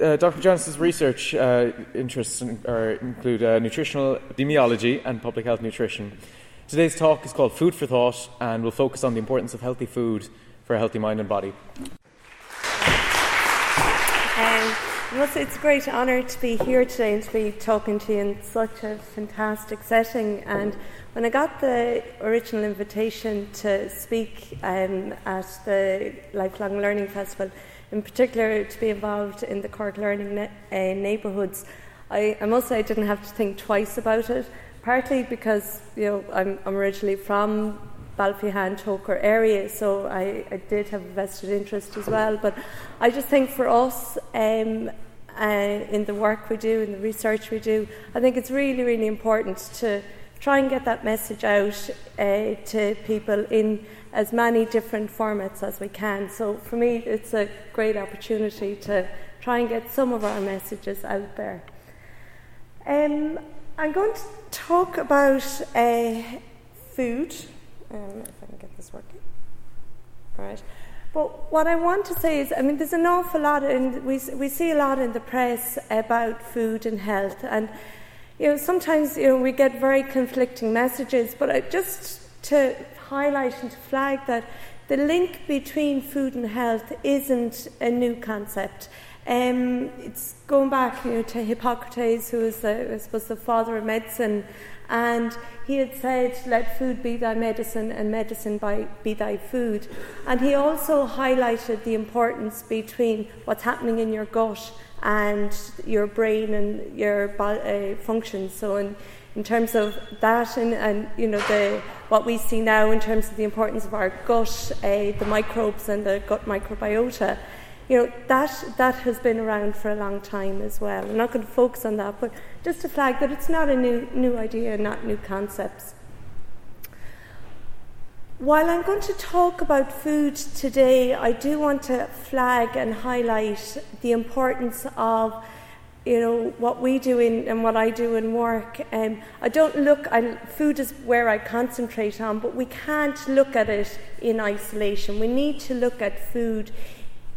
Uh, Dr. Johnson's research uh, interests in, include uh, nutritional epidemiology and public health nutrition. Today's talk is called Food for Thought and will focus on the importance of healthy food for a healthy mind and body. Um, it's a great honour to be here today and to be talking to you in such a fantastic setting. And when I got the original invitation to speak um, at the Lifelong Learning Festival, in particular to be involved in the Cork Learning ne- uh, neighbourhoods, I, I must say I didn't have to think twice about it. Partly because you know I'm, I'm originally from Ballyphehane, Togher area, so I, I, did have a vested interest as well. But I just think for us, um, uh, in the work we do, in the research we do, I think it's really, really important to try and get that message out uh, to people in as many different formats as we can. So for me, it's a great opportunity to try and get some of our messages out there. Um, I'm going to talk about uh, food. Um, if I can get this working. All right. But what I want to say is, I mean, there's an awful lot, and we we see a lot in the press about food and health, and you know, sometimes you know we get very conflicting messages. But I, just to highlight and to flag that the link between food and health isn't a new concept. Um, it's going back you know, to Hippocrates, who was, the, I suppose, the father of medicine, and he had said, Let food be thy medicine, and medicine by, be thy food. And he also highlighted the importance between what's happening in your gut and your brain and your uh, functions. So, in, in terms of that, and, and you know, the, what we see now in terms of the importance of our gut, uh, the microbes, and the gut microbiota you know, that, that has been around for a long time as well. I'm not going to focus on that, but just to flag that it's not a new, new idea, not new concepts. While I'm going to talk about food today, I do want to flag and highlight the importance of you know what we do in and what I do in work. Um, I don't look. I, food is where I concentrate on, but we can't look at it in isolation. We need to look at food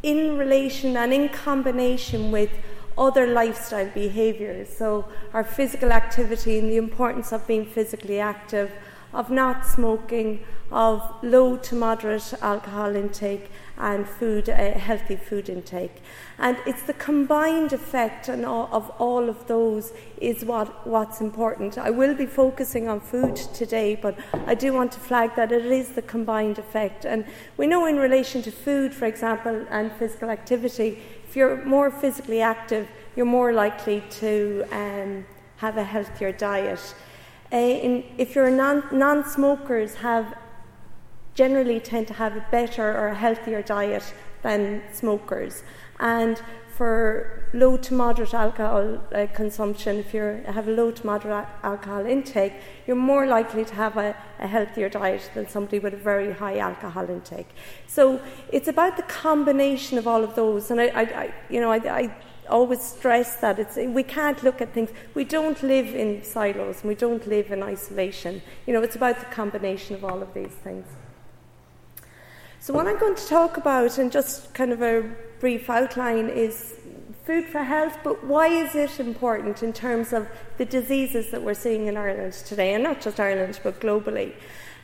in relation and in combination with other lifestyle behaviours. So, our physical activity and the importance of being physically active, of not smoking, of low to moderate alcohol intake, and food, uh, healthy food intake. And it's the combined effect all, of all of those is what, what's important. I will be focusing on food today, but I do want to flag that it is the combined effect. And we know in relation to food, for example, and physical activity, if you're more physically active, you're more likely to um, have a healthier diet. Uh, in, if your non smokers have generally tend to have a better or a healthier diet than smokers. And for low to moderate alcohol uh, consumption, if you have a low to moderate alcohol intake, you're more likely to have a, a, healthier diet than somebody with a very high alcohol intake. So it's about the combination of all of those. And I, I, I you know, I, I always stress that it's, we can't look at things. We don't live in silos. And we don't live in isolation. You know, it's about the combination of all of these things. So, what I'm going to talk about, and just kind of a brief outline, is food for health, but why is it important in terms of the diseases that we're seeing in Ireland today, and not just Ireland, but globally?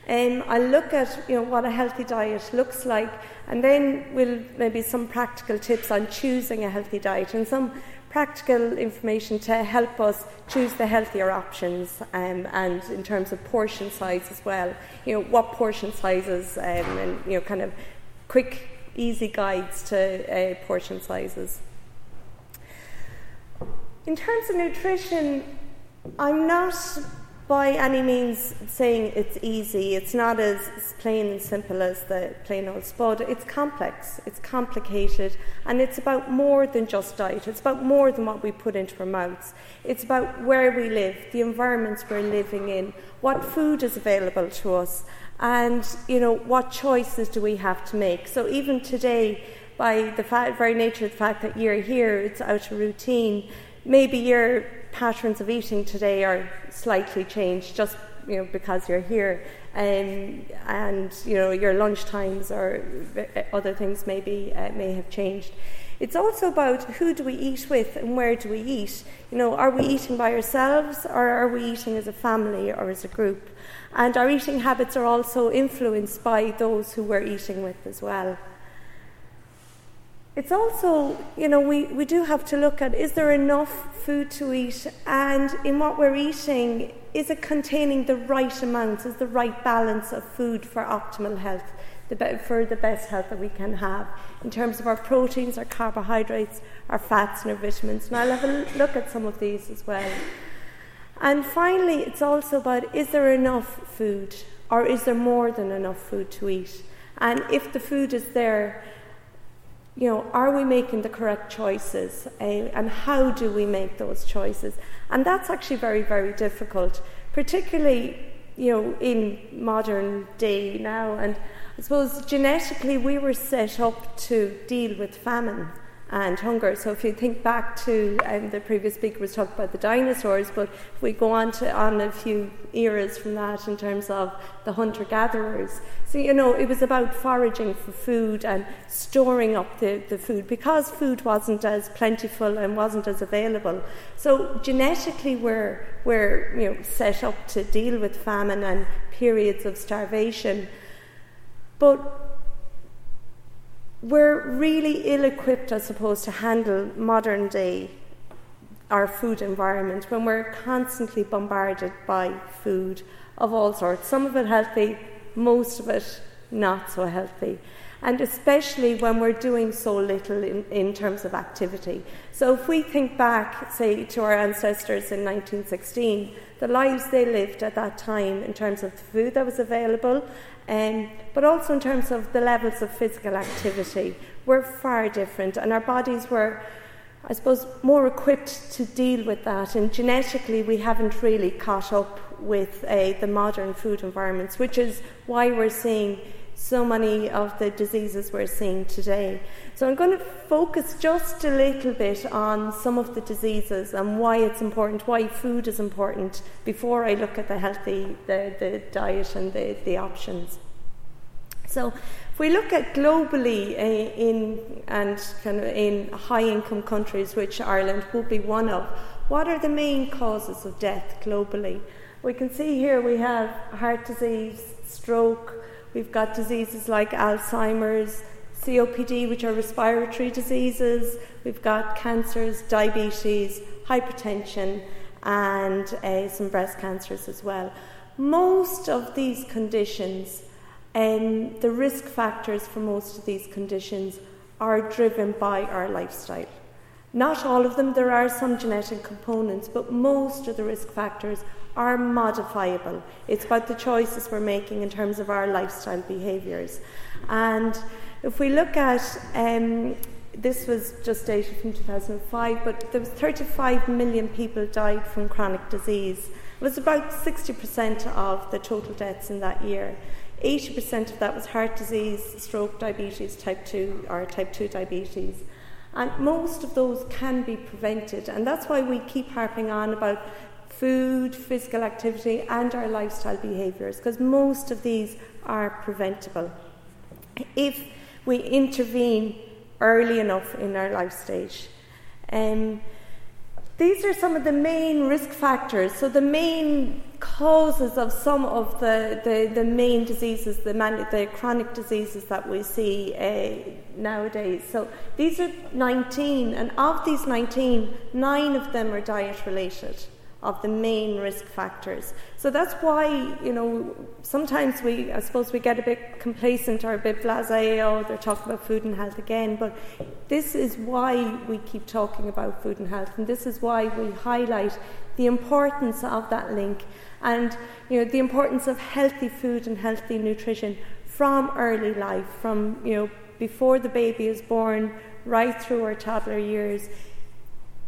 Um, I'll look at you know, what a healthy diet looks like, and then we'll maybe some practical tips on choosing a healthy diet and some practical information to help us choose the healthier options um, and in terms of portion size as well. You know, what portion sizes um, and, you know, kind of quick, easy guides to uh, portion sizes. In terms of nutrition, I'm not by any means saying it's easy. It's not as plain and simple as the plain old spud. It's complex, it's complicated, and it's about more than just diet. It's about more than what we put into our mouths. It's about where we live, the environments we're living in, what food is available to us, and you know what choices do we have to make. So even today, by the fact, very nature of the fact that you're here, it's out of routine. Maybe you're patterns of eating today are slightly changed just you know because you're here um, and you know your lunch times or other things maybe uh, may have changed It's also about who do we eat with and where do we eat. You know, are we eating by ourselves or are we eating as a family or as a group? And our eating habits are also influenced by those who we're eating with as well. It's also, you know, we, we do have to look at is there enough food to eat? And in what we're eating, is it containing the right amounts, is the right balance of food for optimal health, the be- for the best health that we can have in terms of our proteins, our carbohydrates, our fats, and our vitamins? And I'll have a look at some of these as well. And finally, it's also about is there enough food or is there more than enough food to eat? And if the food is there, you know, are we making the correct choices? Uh, and how do we make those choices? And that's actually very, very difficult, particularly, you know, in modern day now. And I suppose genetically we were set up to deal with famine and hunger. So if you think back to um, the previous speaker was talking about the dinosaurs, but if we go on to on a few eras from that in terms of the hunter gatherers. So you know it was about foraging for food and storing up the, the food because food wasn't as plentiful and wasn't as available. So genetically we're we're you know set up to deal with famine and periods of starvation. But we're really ill equipped, I suppose, to handle modern day our food environment when we're constantly bombarded by food of all sorts. Some of it healthy, most of it not so healthy. And especially when we're doing so little in, in terms of activity. So, if we think back, say, to our ancestors in 1916, the lives they lived at that time in terms of the food that was available um, but also in terms of the levels of physical activity, we're far different, and our bodies were, I suppose, more equipped to deal with that. And genetically, we haven't really caught up with uh, the modern food environments, which is why we're seeing so many of the diseases we're seeing today. So I'm going to focus just a little bit on some of the diseases and why it's important, why food is important, before I look at the healthy, the, the diet and the, the options. So if we look at globally uh, in and kind of in high income countries, which Ireland will be one of, what are the main causes of death globally? We can see here we have heart disease, stroke, we've got diseases like Alzheimer's, COPD, which are respiratory diseases, we've got cancers, diabetes, hypertension, and uh, some breast cancers as well. Most of these conditions, um, the risk factors for most of these conditions are driven by our lifestyle. Not all of them, there are some genetic components, but most of the risk factors are modifiable. It's about the choices we're making in terms of our lifestyle behaviours. And if we look at, um, this was just data from 2005, but there was 35 million people died from chronic disease. It was about 60% of the total deaths in that year. 80% of that was heart disease, stroke, diabetes, type 2, or type 2 diabetes. And most of those can be prevented. And that's why we keep harping on about food, physical activity, and our lifestyle behaviours, because most of these are preventable. If we intervene early enough in our life stage. Um, these are some of the main risk factors. So, the main causes of some of the, the, the main diseases, the, man, the chronic diseases that we see uh, nowadays. So, these are 19, and of these 19, nine of them are diet related of the main risk factors. So that's why, you know, sometimes we, I suppose, we get a bit complacent or a bit blasé, oh, they're talking about food and health again. But this is why we keep talking about food and health, and this is why we highlight the importance of that link and, you know, the importance of healthy food and healthy nutrition from early life, from, you know, before the baby is born, right through our toddler years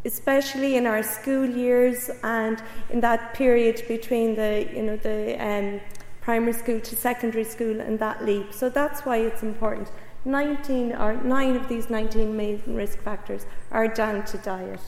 especially in our school years and in that period between the you know the um, primary school to secondary school and that leap. So that's why it's important. 19 or 9 of these 19 main risk factors are down to diet.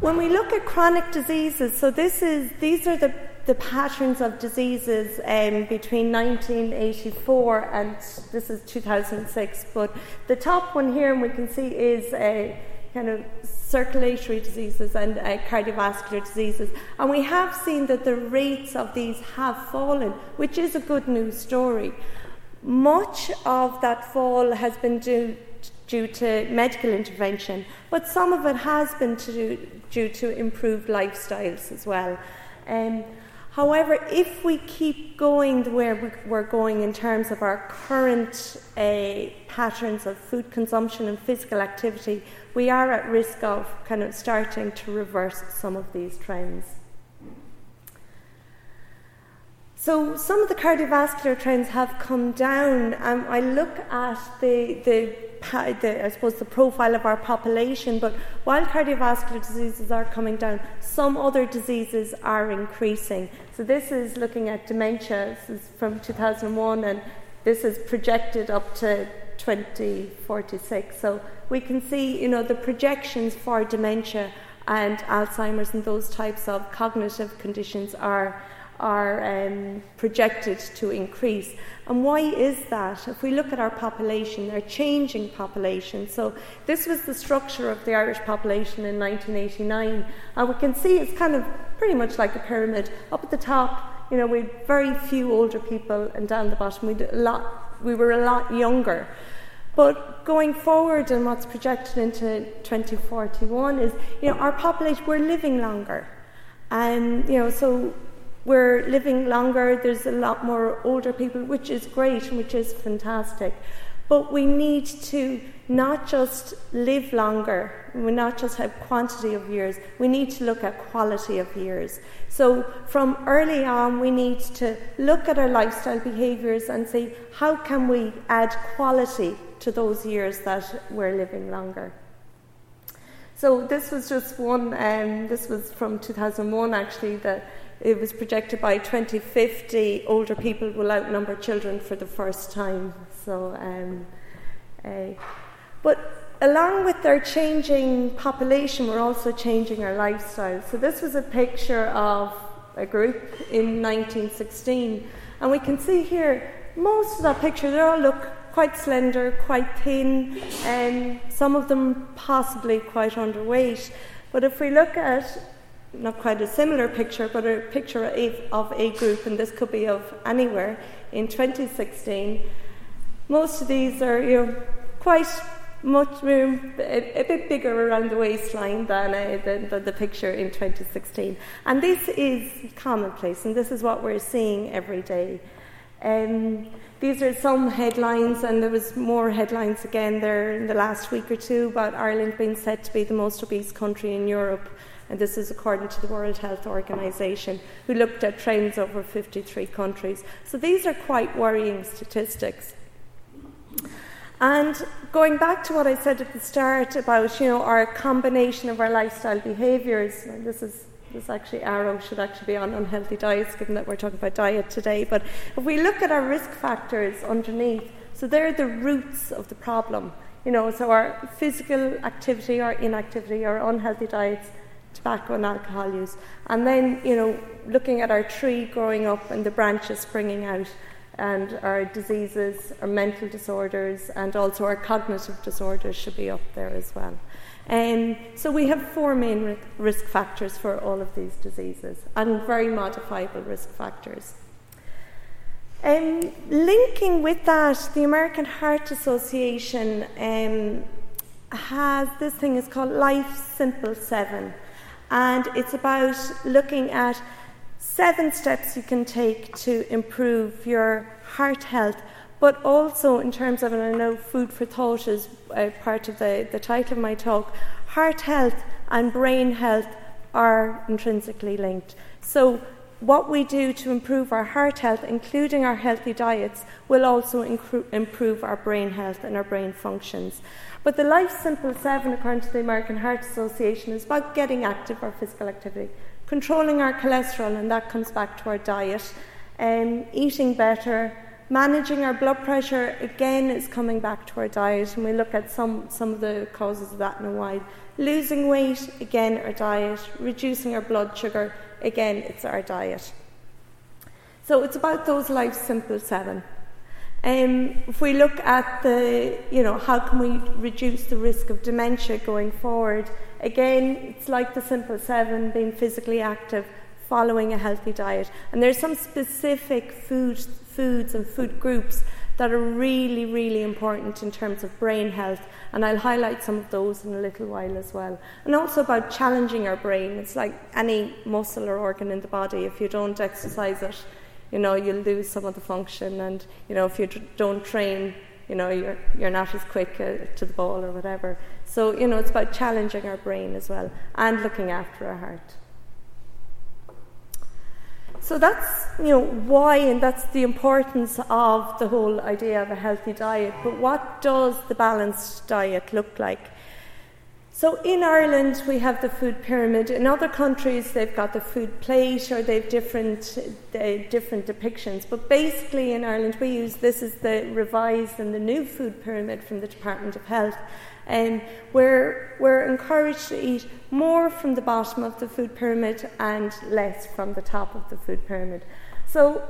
When we look at chronic diseases, so this is these are the the patterns of diseases um, between 1984 and this is 2006. But the top one here, and we can see, is a kind of circulatory diseases and uh, cardiovascular diseases. And we have seen that the rates of these have fallen, which is a good news story. Much of that fall has been due, due to medical intervention, but some of it has been to, due to improved lifestyles as well. Um, However, if we keep going the way we're going in terms of our current uh, patterns of food consumption and physical activity, we are at risk of kind of starting to reverse some of these trends. So some of the cardiovascular trends have come down. Um, I look at the, the, the, I suppose, the profile of our population, but while cardiovascular diseases are coming down, some other diseases are increasing. So this is looking at dementia. From 2001, and this is projected up to 2046. So we can see, you know, the projections for dementia and Alzheimer's and those types of cognitive conditions are are um, projected to increase. And why is that? If we look at our population, they're changing population. So this was the structure of the Irish population in 1989, and we can see it's kind of pretty much like a pyramid. Up at the top, you know, we had very few older people, and down the bottom, we a lot. We were a lot younger. But going forward and what's projected into 2041 is, you know, our population, we're living longer. And, you know, so we're living longer, there's a lot more older people, which is great and which is fantastic. But we need to not just live longer, we not just have quantity of years, we need to look at quality of years. So from early on, we need to look at our lifestyle behaviours and see how can we add quality to those years that we're living longer. So this was just one, um, this was from 2001 actually, that it was projected by 2050 older people will outnumber children for the first time. So, um, uh, but along with our changing population, we're also changing our lifestyle. So this was a picture of a group in 1916, and we can see here most of that picture. They all look quite slender, quite thin, and some of them possibly quite underweight. But if we look at not quite a similar picture, but a picture of a group, and this could be of anywhere in 2016. Most of these are you know, quite much room, a, a, bit bigger around the waistline than, uh, than, than, the picture in 2016. And this is commonplace, and this is what we're seeing every day. Um, these are some headlines, and there was more headlines again there in the last week or two about Ireland being said to be the most obese country in Europe and this is according to the World Health Organization, who looked at trends over 53 countries. So these are quite worrying statistics. And going back to what I said at the start about you know our combination of our lifestyle behaviours, this is this actually arrow should actually be on unhealthy diets, given that we're talking about diet today. But if we look at our risk factors underneath, so they're the roots of the problem. You know, so our physical activity or inactivity or unhealthy diets tobacco and alcohol use. And then, you know, looking at our tree growing up and the branches springing out, and our diseases, our mental disorders, and also our cognitive disorders should be up there as well. Um, so we have four main risk factors for all of these diseases, and very modifiable risk factors. Um, linking with that, the American Heart Association um, has this thing is called Life Simple Seven, and it's about looking at seven steps you can take to improve your heart health, but also in terms of, and I know food for thought is uh, part of the, the title of my talk, heart health and brain health are intrinsically linked. So, what we do to improve our heart health, including our healthy diets, will also incru- improve our brain health and our brain functions. But the Life Simple 7, according to the American Heart Association, is about getting active or physical activity, controlling our cholesterol, and that comes back to our diet, um, eating better, managing our blood pressure, again, is coming back to our diet, and we look at some, some of the causes of that in a while. Losing weight, again, our diet, reducing our blood sugar, again, it's our diet. So it's about those life simple seven. Um, if we look at the, you know, how can we reduce the risk of dementia going forward? Again, it's like the simple seven, being physically active, following a healthy diet. And there's some specific food, foods and food groups that are really, really important in terms of brain health. And I'll highlight some of those in a little while as well. And also about challenging our brain. It's like any muscle or organ in the body. If you don't exercise it, you know, you'll lose some of the function. And, you know, if you don't train, you know, you're, you're not as quick uh, to the ball or whatever. So, you know, it's about challenging our brain as well and looking after our heart. So that's, you know, why and that's the importance of the whole idea of a healthy diet. But what does the balanced diet look like? So in Ireland, we have the food pyramid. In other countries, they've got the food plate or they've different, uh, different depictions. But basically, in Ireland, we use this is the revised and the new food pyramid from the Department of Health. And um, we're, we're encouraged to eat more from the bottom of the food pyramid and less from the top of the food pyramid. So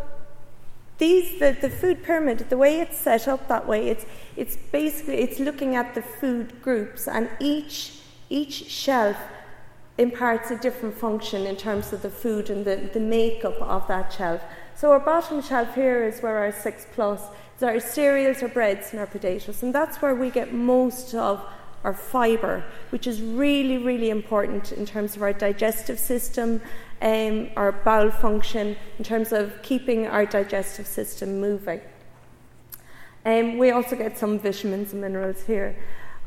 these the, the food pyramid the way it's set up that way it's it's basically it's looking at the food groups and each each shelf imparts a different function in terms of the food and the, the makeup of that shelf so our bottom shelf here is where our six plus our cereals our breads and our potatoes and that's where we get most of our fibre, which is really, really important in terms of our digestive system, um, our bowel function, in terms of keeping our digestive system moving. Um, we also get some vitamins and minerals here.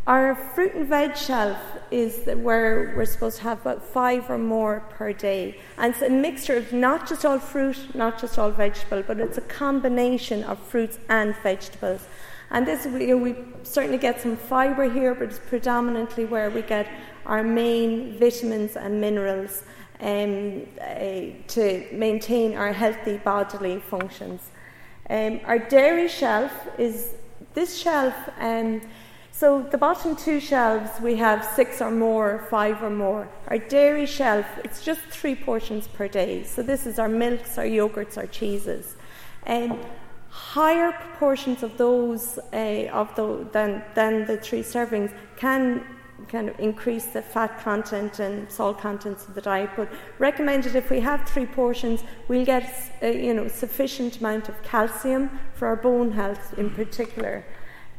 Our fruit and veg shelf is where we're supposed to have about five or more per day. And it's a mixture of not just all fruit, not just all vegetable, but it's a combination of fruits and vegetables. And this, you know, we certainly get some fibre here, but it's predominantly where we get our main vitamins and minerals um, uh, to maintain our healthy bodily functions. Um, our dairy shelf is this shelf. Um, so the bottom two shelves we have six or more, five or more. Our dairy shelf it's just three portions per day. So this is our milks, our yogurts, our cheeses. Um, higher proportions of those uh, of the, than, than the three servings can kind of increase the fat content and salt contents of the diet but recommended if we have three portions we'll get uh, you know sufficient amount of calcium for our bone health in particular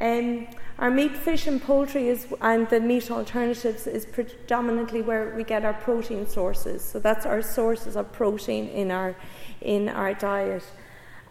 um, our meat, fish, and poultry is, and the meat alternatives is predominantly where we get our protein sources. So that's our sources of protein in our in our diet.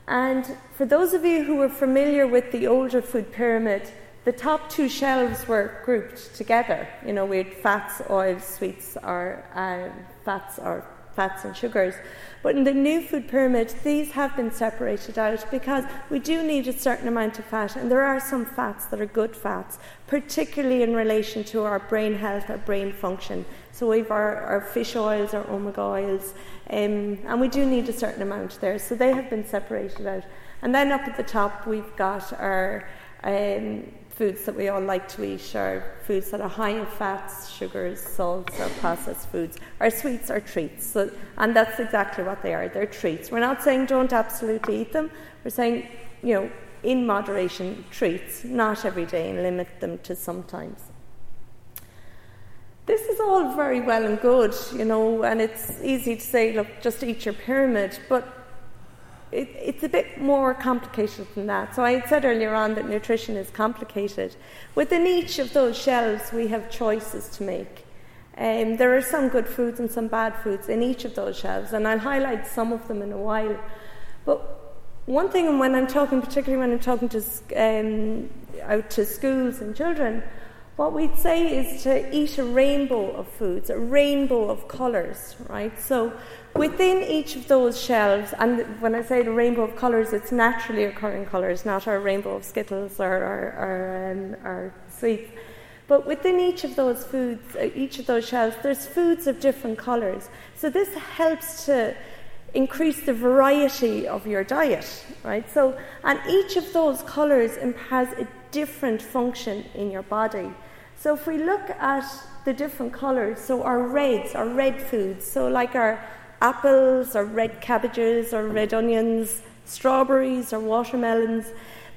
And for those of you who are familiar with the older food pyramid, the top two shelves were grouped together. You know, we had fats, oils, sweets, or uh, fats, or fats and sugars. But in the new food pyramid, these have been separated out because we do need a certain amount of fat, and there are some fats that are good fats, particularly in relation to our brain health, our brain function. So we've our, our fish oils, our omega oils, um, and we do need a certain amount there. So they have been separated out. And then up at the top, we've got our um, foods that we all like to eat are foods that are high in fats, sugars, salts, or processed foods. Our sweets are treats, so, and that's exactly what they are. They're treats. We're not saying don't absolutely eat them. We're saying, you know, in moderation, treats, not every day, and limit them to sometimes. This is all very well and good, you know, and it's easy to say, look, just eat your pyramid, but it, it's a bit more complicated than that. So I said earlier on that nutrition is complicated. Within each of those shelves, we have choices to make. Um, there are some good foods and some bad foods in each of those shelves, and I'll highlight some of them in a while. But one thing, and when I'm talking, particularly when I'm talking to um, out to schools and children, what we'd say is to eat a rainbow of foods, a rainbow of colours, right? So within each of those shelves, and when I say the rainbow of colours, it's naturally occurring colours, not our rainbow of Skittles or our, um, our sweets. But within each of those foods, uh, each of those shelves, there's foods of different colours. So this helps to increase the variety of your diet, right? So, and each of those colours has a different function in your body. So if we look at the different colours, so our reds, our red foods, so like our apples or red cabbages or red onions, strawberries or watermelons.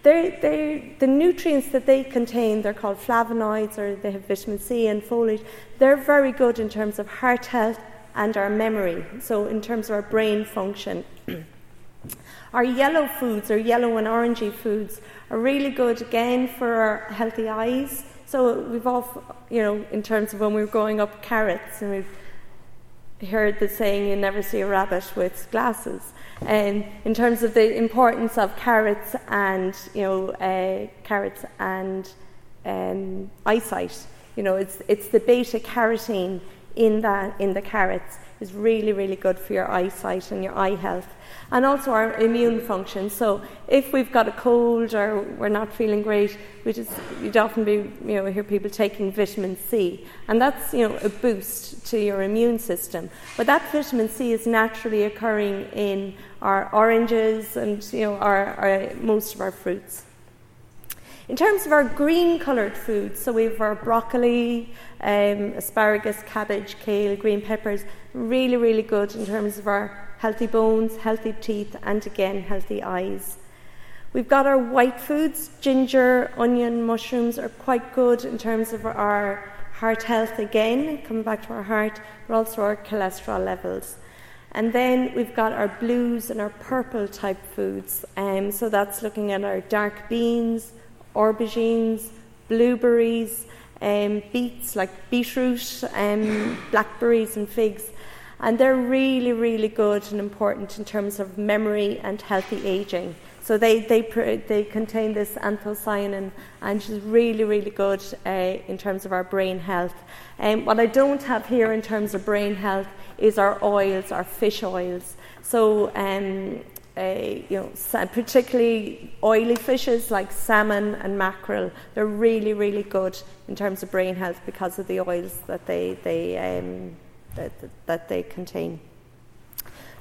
They're, they're, the nutrients that they contain, they're called flavonoids or they have vitamin C and folate, they're very good in terms of heart health and our memory, so in terms of our brain function. our yellow foods, or yellow and orangey foods, are really good again for our healthy eyes. So we've all, you know, in terms of when we were growing up, carrots, and we've heard the saying, you never see a rabbit with glasses. And in terms of the importance of carrots and, you know, uh, carrots and um, eyesight, you know, it's, it's the beta carotene in, that, in the carrots is really, really good for your eyesight and your eye health. And also our immune function. So if we've got a cold or we're not feeling great, we just you'd often be you know hear people taking vitamin C, and that's you know a boost to your immune system. But that vitamin C is naturally occurring in our oranges and you know our, our most of our fruits. In terms of our green coloured foods, so we have our broccoli, um, asparagus, cabbage, kale, green peppers, really, really good in terms of our healthy bones, healthy teeth, and again, healthy eyes. We've got our white foods, ginger, onion, mushrooms are quite good in terms of our heart health again, coming back to our heart, but also our cholesterol levels. And then we've got our blues and our purple type foods. Um, so that's looking at our dark beans, aubergines, blueberries, um, beets like beetroot, um, blackberries, and figs. And they're really, really good and important in terms of memory and healthy aging. So they, they, they contain this anthocyanin, and is really, really good uh, in terms of our brain health. Um, what I don't have here in terms of brain health is our oils, our fish oils. So um, uh, you know, particularly oily fishes like salmon and mackerel. They're really, really good in terms of brain health because of the oils that they, they, um, that, that they contain.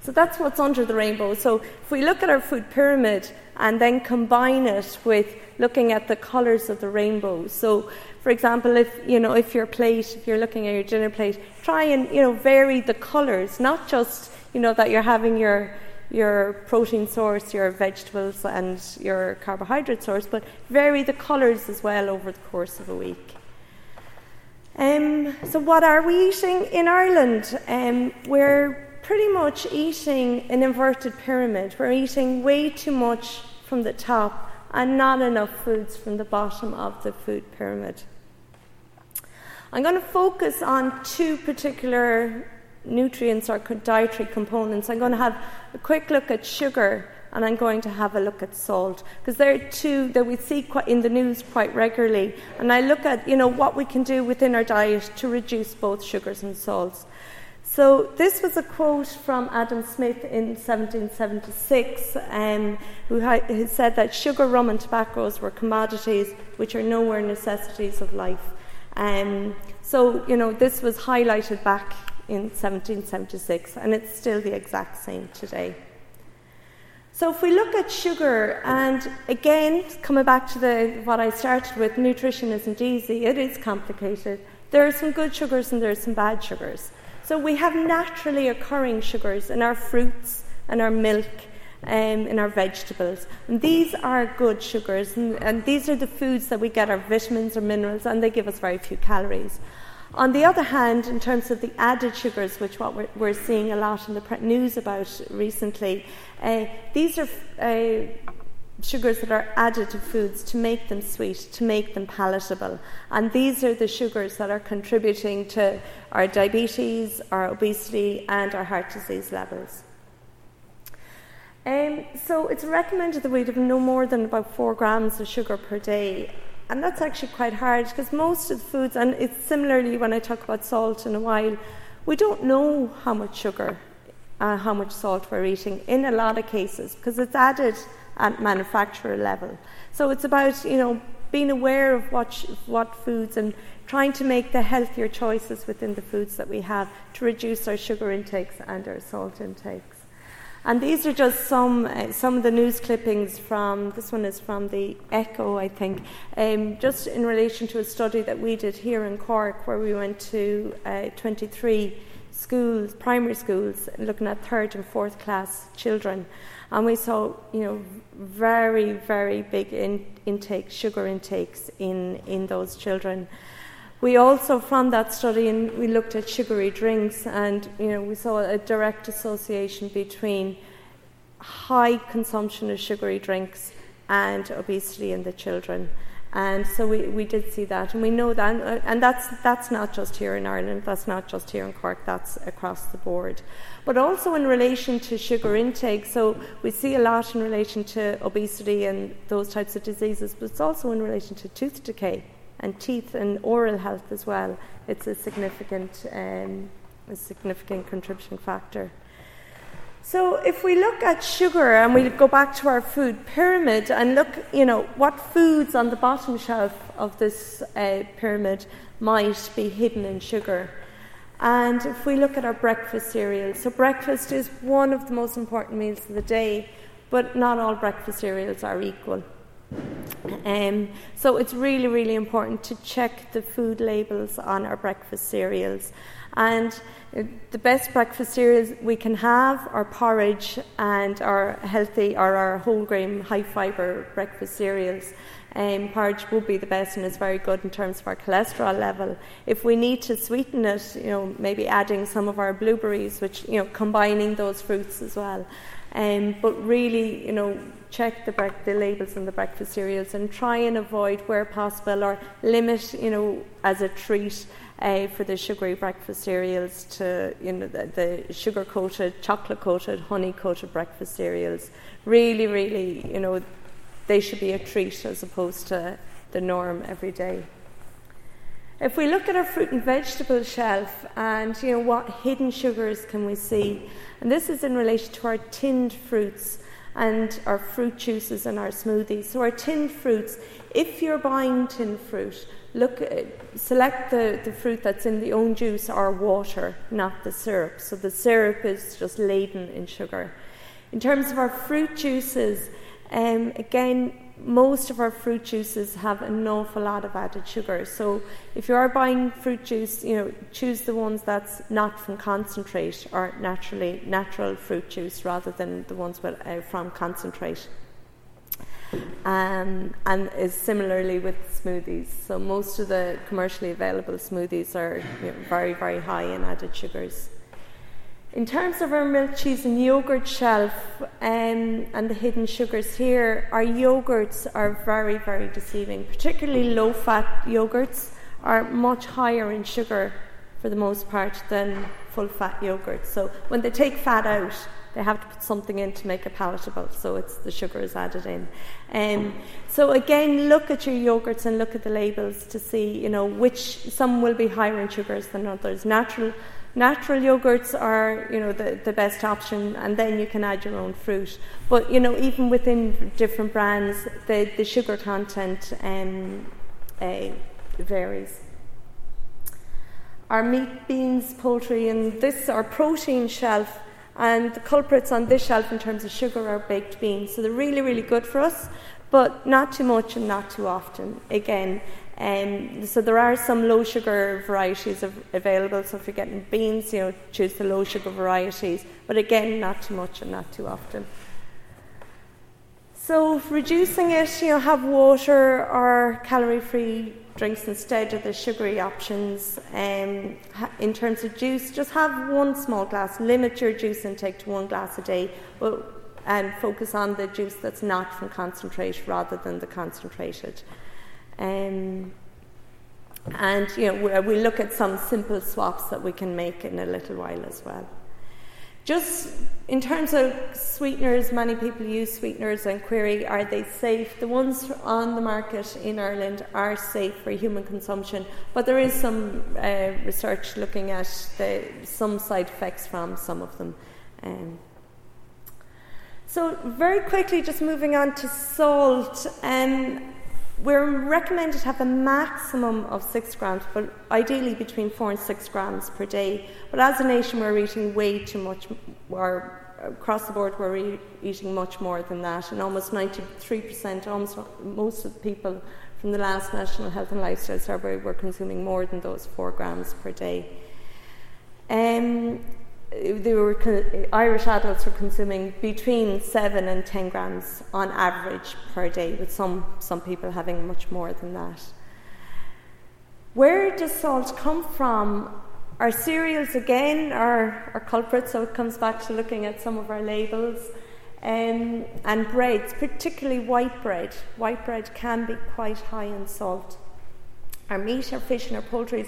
So that's what's under the rainbow. So if we look at our food pyramid and then combine it with looking at the colours of the rainbow. So for example, if you know if your plate, if you're looking at your dinner plate, try and you know vary the colours, not just you know that you're having your your protein source, your vegetables, and your carbohydrate source, but vary the colours as well over the course of a week. Um, so, what are we eating in Ireland? Um, we're pretty much eating an inverted pyramid. We're eating way too much from the top and not enough foods from the bottom of the food pyramid. I'm going to focus on two particular nutrients or dietary components. I'm going to have a quick look at sugar and I'm going to have a look at salt because they're two that we see in the news quite regularly. And I look at you know what we can do within our diet to reduce both sugars and salts. So this was a quote from Adam Smith in 1776, um, who, ha- who said that sugar, rum, and tobaccos were commodities which are nowhere necessities of life. Um, so you know this was highlighted back in 1776, and it's still the exact same today. So, if we look at sugar, and again, coming back to the, what I started with, nutrition isn't easy, it is complicated. There are some good sugars and there are some bad sugars. So, we have naturally occurring sugars in our fruits and our milk, um, in our vegetables. And these are good sugars, and, and these are the foods that we get our vitamins or minerals, and they give us very few calories. On the other hand, in terms of the added sugars, which what we're, we're seeing a lot in the news about recently, uh, these are uh, sugars that are added to foods to make them sweet, to make them palatable. And these are the sugars that are contributing to our diabetes, our obesity, and our heart disease levels. Um, so it's recommended that we have no more than about four grams of sugar per day. And that's actually quite hard because most of the foods, and it's similarly when I talk about salt in a while, we don't know how much sugar, uh, how much salt we're eating in a lot of cases because it's added at manufacturer level. So it's about, you know, being aware of what, sh- what foods and trying to make the healthier choices within the foods that we have to reduce our sugar intakes and our salt intakes. And these are just some uh, some of the news clippings from this one is from the Echo, I think, um, just in relation to a study that we did here in Cork, where we went to uh, 23 schools, primary schools, looking at third and fourth class children, and we saw, you know, very, very big in, intake, sugar intakes in, in those children. We also, from that study, and we looked at sugary drinks, and you know, we saw a direct association between high consumption of sugary drinks and obesity in the children. And so we, we did see that, and we know that, uh, and that's that's not just here in Ireland, that's not just here in Cork, that's across the board. But also in relation to sugar intake, so we see a lot in relation to obesity and those types of diseases, but it's also in relation to tooth decay and teeth and oral health as well. It's a significant, um, a significant contributing factor. So if we look at sugar and we go back to our food pyramid and look, you know, what foods on the bottom shelf of this uh, pyramid might be hidden in sugar. And if we look at our breakfast cereals, so breakfast is one of the most important meals of the day, but not all breakfast cereals are equal. Um, so it's really, really important to check the food labels on our breakfast cereals. And the best breakfast cereals we can have are porridge and our healthy or our whole grain high fibre breakfast cereals. Um, porridge would be the best and is very good in terms of our cholesterol level. If we need to sweeten it, you know, maybe adding some of our blueberries, which you know, combining those fruits as well. Um, but really, you know, check the, bre- the labels on the breakfast cereals and try and avoid where possible or limit, you know, as a treat uh, for the sugary breakfast cereals to you know the, the sugar coated, chocolate coated, honey coated breakfast cereals. Really, really, you know, they should be a treat as opposed to the norm every day. If we look at our fruit and vegetable shelf and you know what hidden sugars can we see, and this is in relation to our tinned fruits and our fruit juices and our smoothies. So our tinned fruits, if you're buying tinned fruit, look select the, the fruit that's in the own juice or water, not the syrup. So the syrup is just laden in sugar. In terms of our fruit juices, um, again, most of our fruit juices have an awful lot of added sugar. So if you are buying fruit juice, you know, choose the ones that's not from concentrate or naturally natural fruit juice rather than the ones with, uh, from concentrate. Um, and is similarly with smoothies. So most of the commercially available smoothies are you know, very, very high in added sugars. In terms of our milk, cheese, and yogurt shelf um, and the hidden sugars here, our yogurts are very, very deceiving. Particularly low fat yogurts are much higher in sugar for the most part than full fat yogurts. So when they take fat out, they have to put something in to make it palatable, so it's the sugar is added in. Um, so again, look at your yogurts and look at the labels to see, you know, which some will be higher in sugars than others. Natural natural yogurts are you know the, the best option and then you can add your own fruit but you know even within different brands the, the sugar content um, uh, varies our meat beans poultry and this our protein shelf and the culprits on this shelf in terms of sugar are baked beans. So they're really, really good for us, but not too much and not too often. Again, um, so there are some low sugar varieties of, available. So if you're getting beans, you know, choose the low sugar varieties. But again, not too much and not too often. So reducing it, you know, have water or calorie-free drinks instead of the sugary options. Um, in terms of juice, just have one small glass. Limit your juice intake to one glass a day, but, and focus on the juice that's not from concentrate rather than the concentrated. Um, and you know, we, look at some simple swaps that we can make in a little while as well. Just in terms of sweeteners, many people use sweeteners and query are they safe? The ones on the market in Ireland are safe for human consumption, but there is some uh, research looking at the, some side effects from some of them. Um, so, very quickly, just moving on to salt. Um, we're recommended to have a maximum of six grams, but ideally between four and six grams per day. But as a nation, we're eating way too much, or across the board, we're e- eating much more than that. And almost 93%, almost most of the people from the last National Health and Lifestyle Survey were consuming more than those four grams per day. Um, they were Irish adults were consuming between seven and ten grams on average per day, with some some people having much more than that. Where does salt come from? Our cereals again are, are culprits, so it comes back to looking at some of our labels. Um, and breads, particularly white bread. White bread can be quite high in salt. Our meat, our fish, and our poultry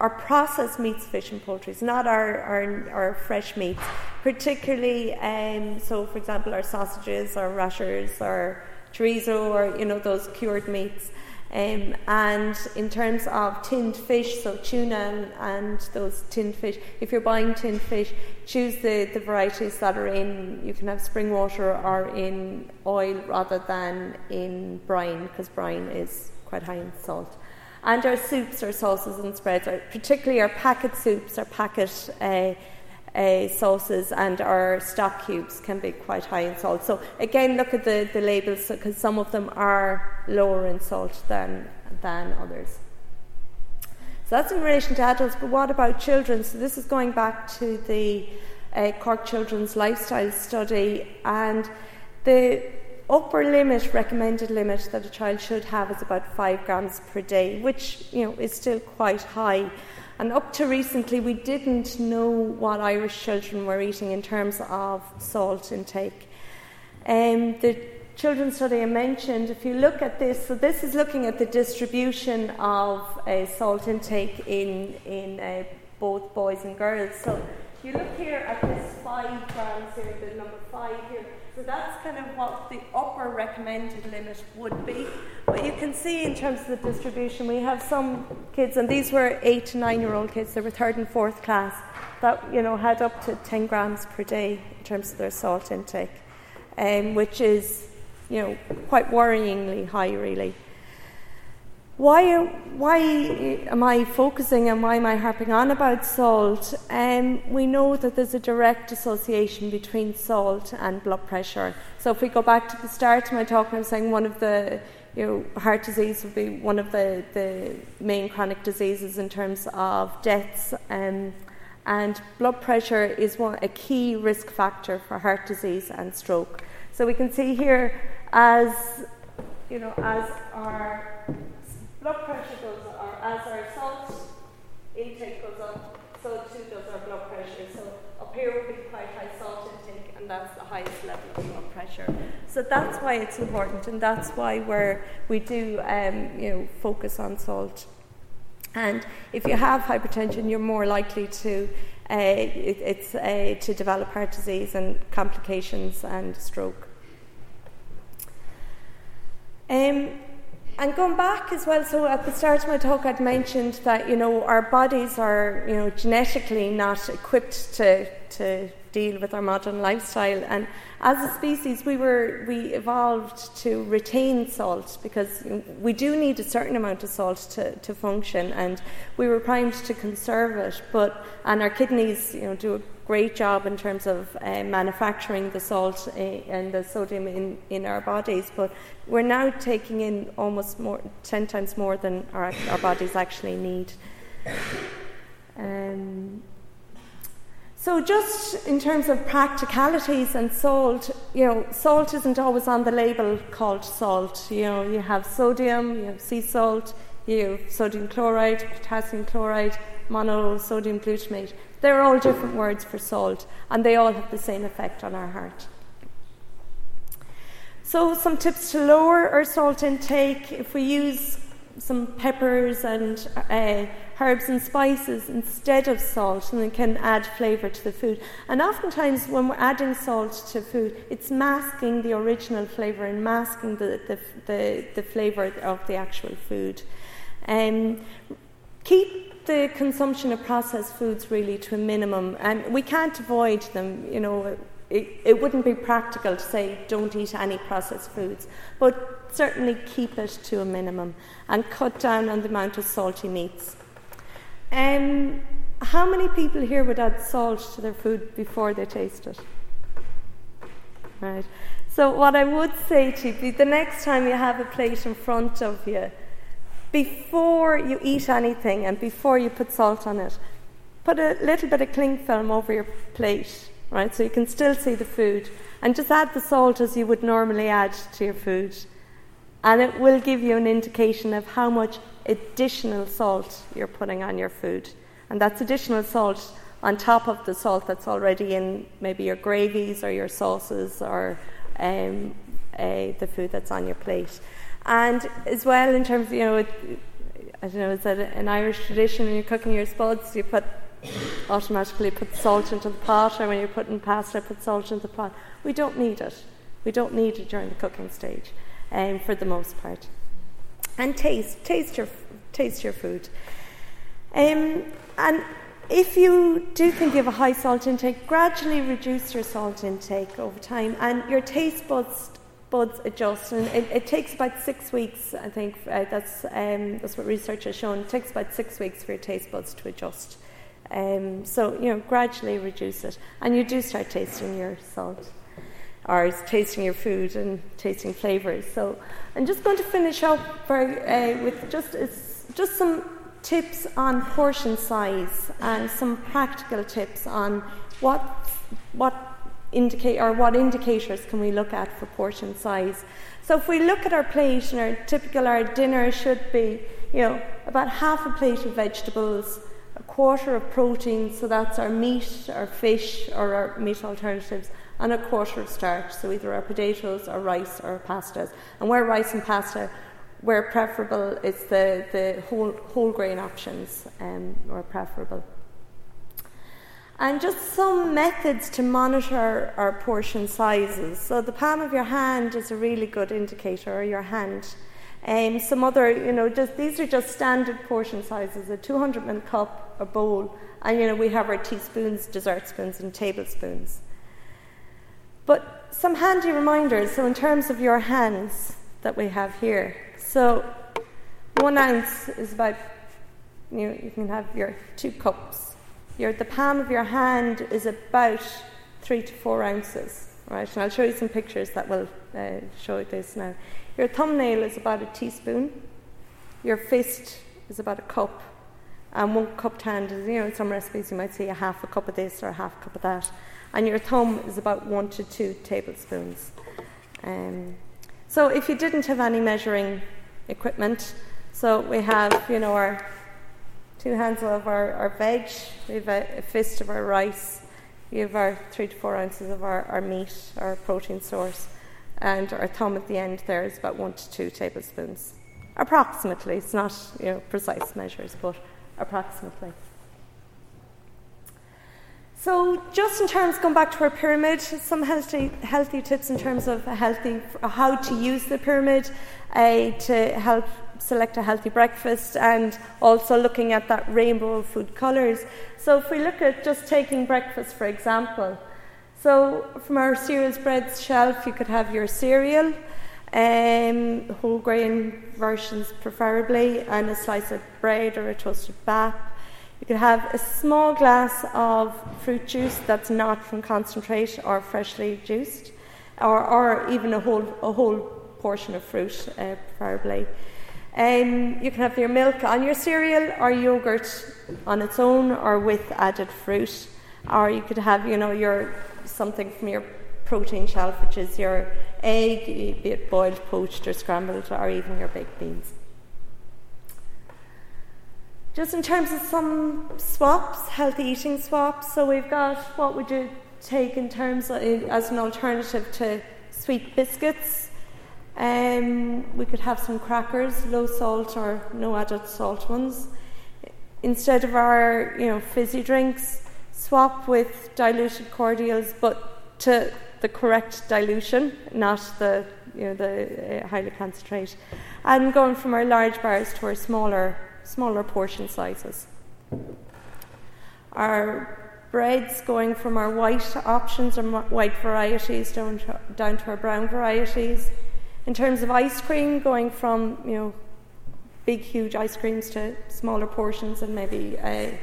our processed meats, fish, and poultry, not our, our, our fresh meats. Particularly, um, so for example, our sausages, our rashers, our chorizo, or you know those cured meats. Um, and in terms of tinned fish, so tuna and, those tinned fish, if you're buying tinned fish, choose the, the varieties that are in, you can have spring water or in oil rather than in brine, because brine is quite high in salt. And our soups, our sauces and spreads, are, particularly our packet soups, our packet uh, uh, sauces, and our stock cubes can be quite high in salt. So again, look at the, the labels because some of them are lower in salt than than others. So that's in relation to adults, but what about children? So this is going back to the uh, Cork Children's Lifestyle Study, and the upper limit, recommended limit that a child should have is about five grams per day, which you know is still quite high. And up to recently, we didn't know what Irish children were eating in terms of salt intake. Um, the children's study I mentioned, if you look at this, so this is looking at the distribution of uh, salt intake in in uh, both boys and girls. So if you look here at this five grams here, the number five here so that's kind of what the upper recommended limit would be. But you can see in terms of the distribution, we have some kids, and these were eight to nine year old kids, they were third and fourth class, that you know had up to 10 grams per day in terms of their salt intake, um, which is you know quite worryingly high, really. Why, why am I focusing and why am I harping on about salt? Um, we know that there's a direct association between salt and blood pressure. So if we go back to the start of my talk, I'm saying one of the you know, heart disease would be one of the, the main chronic diseases in terms of deaths. Um, and blood pressure is one, a key risk factor for heart disease and stroke. So we can see here as you know, as our blood pressure goes up, as our salt intake goes up, so too does our blood pressure. So up here would be quite high salt intake, and that's the highest level of blood pressure. So that's why it's important, and that's why we're, we do um, you know, focus on salt. And if you have hypertension, you're more likely to uh, it, it's uh, to develop heart disease and complications and stroke. Um, and going back as well, so at the start of my talk, I'd mentioned that you know our bodies are you know genetically not equipped to to deal with our modern lifestyle, and as a species, we were we evolved to retain salt because we do need a certain amount of salt to, to function, and we were primed to conserve it. But and our kidneys, you know, do a great job in terms of uh, manufacturing the salt uh, and the sodium in, in our bodies, but we're now taking in almost more, 10 times more than our, our bodies actually need. Um, so, just in terms of practicalities and salt, you know, salt isn't always on the label called salt. You know, you have sodium, you have sea salt, you have sodium chloride, potassium chloride, monosodium glutamate. They're all different words for salt, and they all have the same effect on our heart. So, some tips to lower our salt intake if we use some peppers and uh, herbs and spices instead of salt, and it can add flavour to the food. And oftentimes, when we're adding salt to food, it's masking the original flavour and masking the, the, the, the flavour of the actual food. Um, keep the consumption of processed foods really to a minimum, and we can't avoid them. You know, it, it wouldn't be practical to say don't eat any processed foods, but certainly keep it to a minimum and cut down on the amount of salty meats. Um, how many people here would add salt to their food before they taste it? Right. So, what I would say to you, the next time you have a plate in front of you, before you eat anything and before you put salt on it, put a little bit of cling film over your plate, right, so you can still see the food, and just add the salt as you would normally add to your food. And it will give you an indication of how much additional salt you're putting on your food. And that's additional salt on top of the salt that's already in maybe your gravies or your sauces or um, uh, the food that's on your plate. And as well, in terms of, you know, I don't know, is that an Irish tradition when you're cooking your spuds, you put automatically put salt into the pot, or when you're putting pasta, put salt into the pot. We don't need it. We don't need it during the cooking stage, um, for the most part. And taste, taste your, taste your food. Um, and if you do think you have a high salt intake, gradually reduce your salt intake over time, and your taste buds buds adjust. And it, it takes about six weeks, I think, uh, that's, um, that's what research has shown. It takes about six weeks for your taste buds to adjust. Um, so, you know, gradually reduce it. And you do start tasting your salt, or tasting your food and tasting flavours. So, I'm just going to finish up for, uh, with just, just some tips on portion size and some practical tips on what, what indicate or what indicators can we look at for portion size. So if we look at our plate and our typical our dinner should be, you know, about half a plate of vegetables, a quarter of protein, so that's our meat, our fish, or our meat alternatives, and a quarter of starch, so either our potatoes or rice or pastas. And where rice and pasta, where preferable, it's the, the whole, whole grain options um, are preferable. And just some methods to monitor our portion sizes. So the palm of your hand is a really good indicator, or your hand. Um, some other, you know, just, these are just standard portion sizes, a 200 ml cup, a bowl, and, you know, we have our teaspoons, dessert spoons, and tablespoons. But some handy reminders, so in terms of your hands that we have here, so one ounce is about, you know, you can have your two cups your, the palm of your hand is about three to four ounces, right? And I'll show you some pictures that will uh, show this now. Your thumbnail is about a teaspoon. Your fist is about a cup. And one cupped hand is, you know, in some recipes you might see a half a cup of this or a half a cup of that. And your thumb is about one to two tablespoons. Um, so if you didn't have any measuring equipment, so we have, you know, our two handfuls of our, our veg, we have a, a, fist of our rice, we have our three to four ounces of our, our meat, our protein source, and our thumb at the end there is about one to two tablespoons. Approximately, it's not you know, precise measures, but approximately. So, just in terms, going back to our pyramid, some healthy, healthy tips in terms of healthy, how to use the pyramid uh, to help select a healthy breakfast and also looking at that rainbow of food colours. So, if we look at just taking breakfast, for example, so from our cereals breads shelf, you could have your cereal, um, whole grain versions preferably, and a slice of bread or a toasted bap. You could have a small glass of fruit juice that's not from concentrate or freshly juiced, or, or even a whole, a whole portion of fruit, uh, preferably. Um, you can have your milk on your cereal or yogurt on its own or with added fruit. Or you could have, you know, your something from your protein shelf, which is your egg, be it boiled, poached, or scrambled, or even your baked beans. Just in terms of some swaps, healthy eating swaps, so we've got what would you take in terms of, as an alternative to sweet biscuits um, we could have some crackers, low salt or no added salt ones. Instead of our, you know, fizzy drinks, swap with diluted cordials, but to the correct dilution, not the, you know, the uh, highly concentrated. And going from our large bars to our smaller, smaller portion sizes. Our breads going from our white options or white varieties down to, down to our brown varieties in terms of ice cream, going from you know big, huge ice creams to smaller portions and maybe a,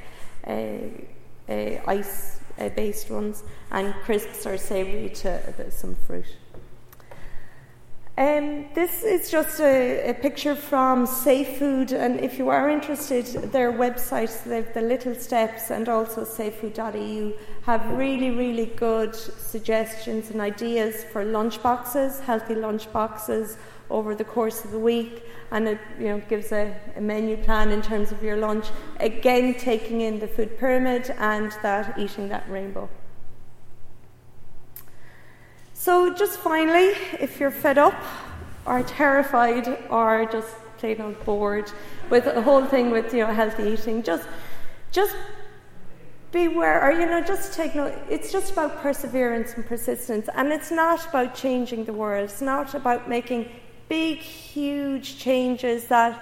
a, a ice based ones, and crisps or savoury to uh, some fruit. Um, this is just a, a, picture from Safe Food, and if you are interested, their websites, the Little Steps and also safefood.eu, have really, really good suggestions and ideas for lunch boxes, healthy lunch boxes over the course of the week, and it you know, gives a, a menu plan in terms of your lunch. Again, taking in the food pyramid and that eating that rainbow. So, just finally, if you're fed up or terrified or just plain old bored with the whole thing with you know healthy eating, just just beware, or you know, just take note. It's just about perseverance and persistence, and it's not about changing the world. It's not about making big, huge changes that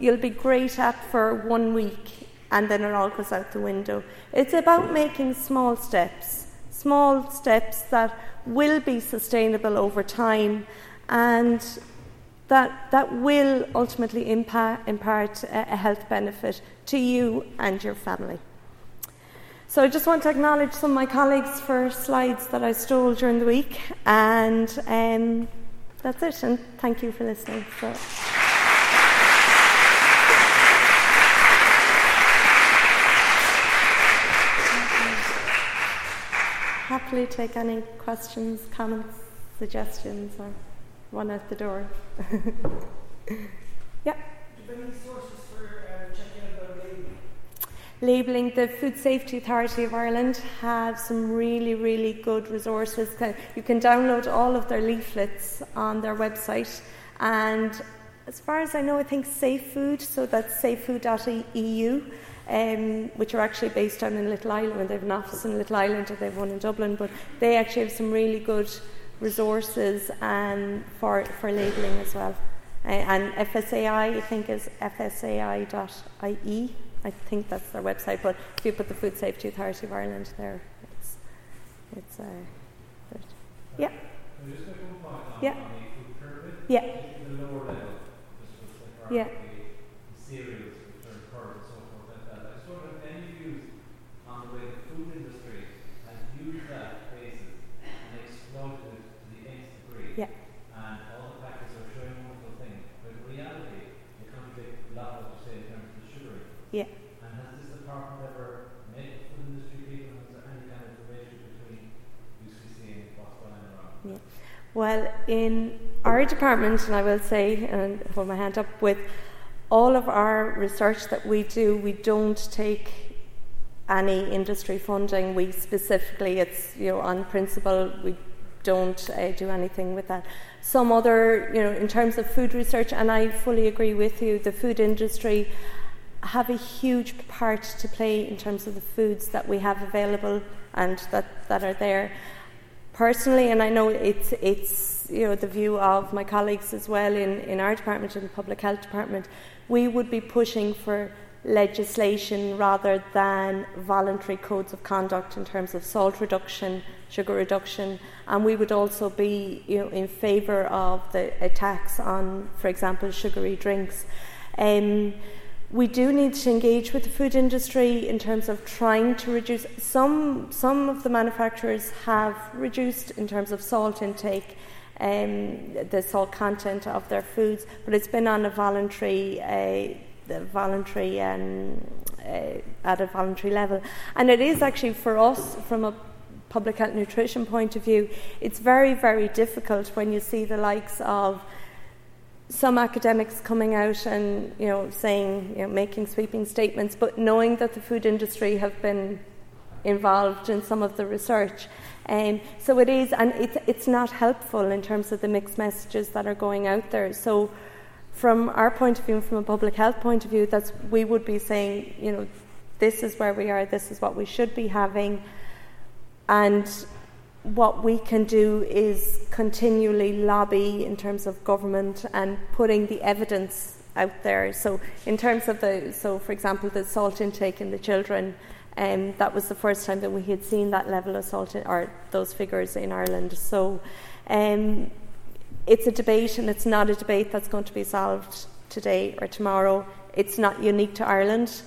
you'll be great at for one week and then it all goes out the window. It's about making small steps, small steps that will be sustainable over time and that, that will ultimately impact, impart a, a health benefit to you and your family. So I just want to acknowledge some of my colleagues for slides that I stole during the week, and um, that's it. And thank you for listening. So. Happily take any questions, comments, suggestions, or one out the door. yeah. labelling. The Food Safety Authority of Ireland have some really, really good resources. You can download all of their leaflets on their website. And as far as I know, I think Safe Food, so that's safefood.eu, um, which are actually based down in Little Island. They have an office in Little Island and they have one in Dublin, but they actually have some really good resources um, for, for labelling as well. Uh, and FSAI, I think, is fsai.ie. I think that's their website, but if you put the Food Safety Authority of Ireland there, it's, it's uh, yeah. Yeah. Yeah. Yeah. Yeah. And has this department ever met food industry people? Has there any kind of relationship between UCC and what's going on Yeah. Well, in our department, and I will say, and hold my hand up, with all of our research that we do, we don't take any industry funding. We specifically, it's you know on principle, we don't uh, do anything with that. Some other, you know, in terms of food research, and I fully agree with you, the food industry have a huge part to play in terms of the foods that we have available and that, that are there. Personally, and I know it's, it's you know, the view of my colleagues as well in, in our department, in the public health department, we would be pushing for legislation rather than voluntary codes of conduct in terms of salt reduction, sugar reduction, and we would also be you know, in favour of the a tax on, for example, sugary drinks. Um, we do need to engage with the food industry in terms of trying to reduce. Some, some of the manufacturers have reduced in terms of salt intake, um, the salt content of their foods, but it's been on a voluntary, uh, voluntary um, uh, at a voluntary level. And it is actually for us, from a public health nutrition point of view, it's very, very difficult when you see the likes of some academics coming out and you know saying you know making sweeping statements but knowing that the food industry have been involved in some of the research. Um, so it is and it's, it's not helpful in terms of the mixed messages that are going out there. So from our point of view from a public health point of view that's we would be saying you know this is where we are this is what we should be having. And what we can do is continually lobby in terms of government and putting the evidence out there. So, in terms of the, so for example, the salt intake in the children, um, that was the first time that we had seen that level of salt in, or those figures in Ireland. So, um, it's a debate, and it's not a debate that's going to be solved today or tomorrow. It's not unique to Ireland.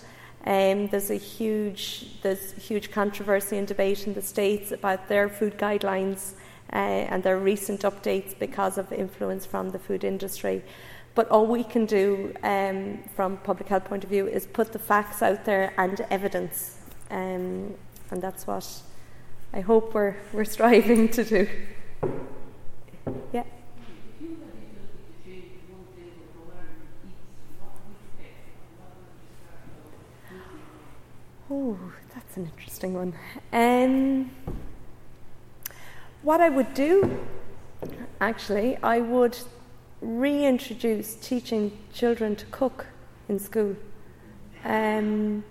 Um, there's a huge there's huge controversy and debate in the states about their food guidelines uh, and their recent updates because of influence from the food industry. But all we can do um, from public health point of view is put the facts out there and evidence, um, and that's what I hope we're we're striving to do. Yeah. Oh, that's an interesting one. Um, what I would do, actually, I would reintroduce teaching children to cook in school. Um,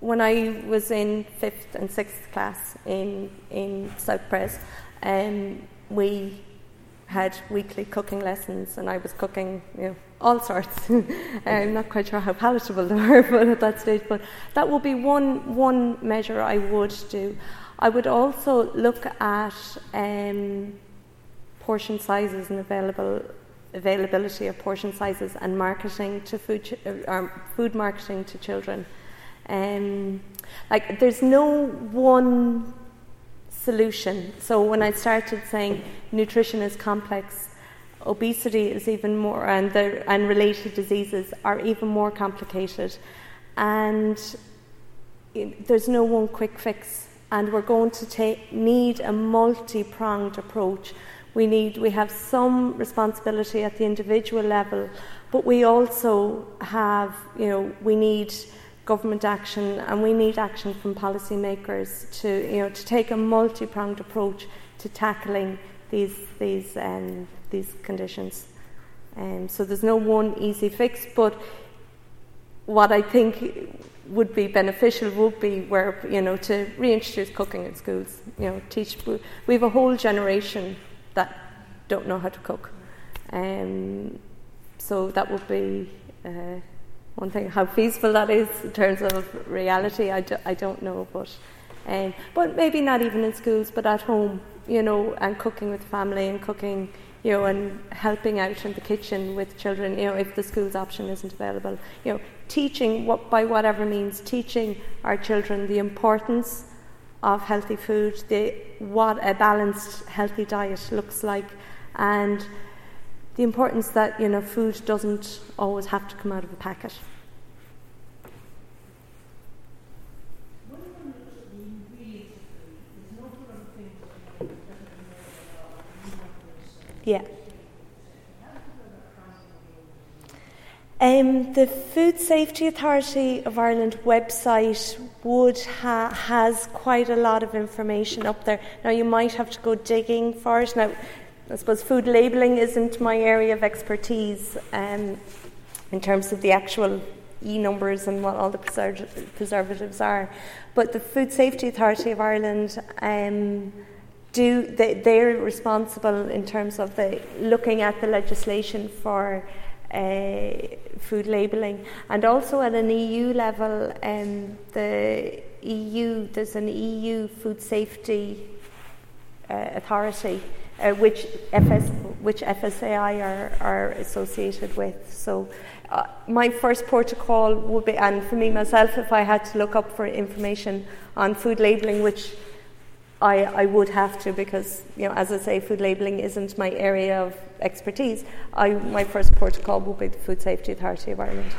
when I was in fifth and sixth class in in South Pres, um, we had weekly cooking lessons, and I was cooking, you know, all sorts. I'm not quite sure how palatable they were, but at that stage, but that would be one one measure I would do. I would also look at um, portion sizes and available availability of portion sizes and marketing to food ch- uh, food marketing to children. Um, like there's no one solution. So when I started saying nutrition is complex, obesity is even more, and the and related diseases are even more complicated, and it, there's no one quick fix. And we're going to take, need a multi-pronged approach we need we have some responsibility at the individual level, but we also have you know we need government action and we need action from policymakers to you know to take a multi-pronged approach to tackling these these um, these conditions. Um, so there's no one easy fix, but what I think would be beneficial would be where you know to reintroduce cooking in schools. You know, teach. We have a whole generation that don't know how to cook. Um, so that would be uh, one thing. How feasible that is in terms of reality, I, do, I don't know, but um, but maybe not even in schools, but at home, you know, and cooking with family and cooking, you know, and helping out in the kitchen with children, you know, if the school's option isn't available, you know, teaching what by whatever means, teaching our children the importance of healthy food, the, what a balanced, healthy diet looks like, and the importance that you know food doesn't always have to come out of a packet. Yeah. Um, the Food Safety Authority of Ireland website would ha- has quite a lot of information up there. Now you might have to go digging for it. Now, I suppose food labelling isn't my area of expertise um, in terms of the actual e numbers and what all the preservatives are, but the Food Safety Authority of Ireland. Um, do they, they're responsible in terms of the looking at the legislation for uh, food labelling. And also at an EU level, um, the EU, there's an EU food safety uh, authority uh, which, FS, which FSAI are, are associated with. So uh, my first protocol would be, and for me myself, if I had to look up for information on food labelling, which I, I would have to because, you know, as I say, food labelling isn't my area of expertise. I, my first protocol will be the Food Safety Authority of Ireland.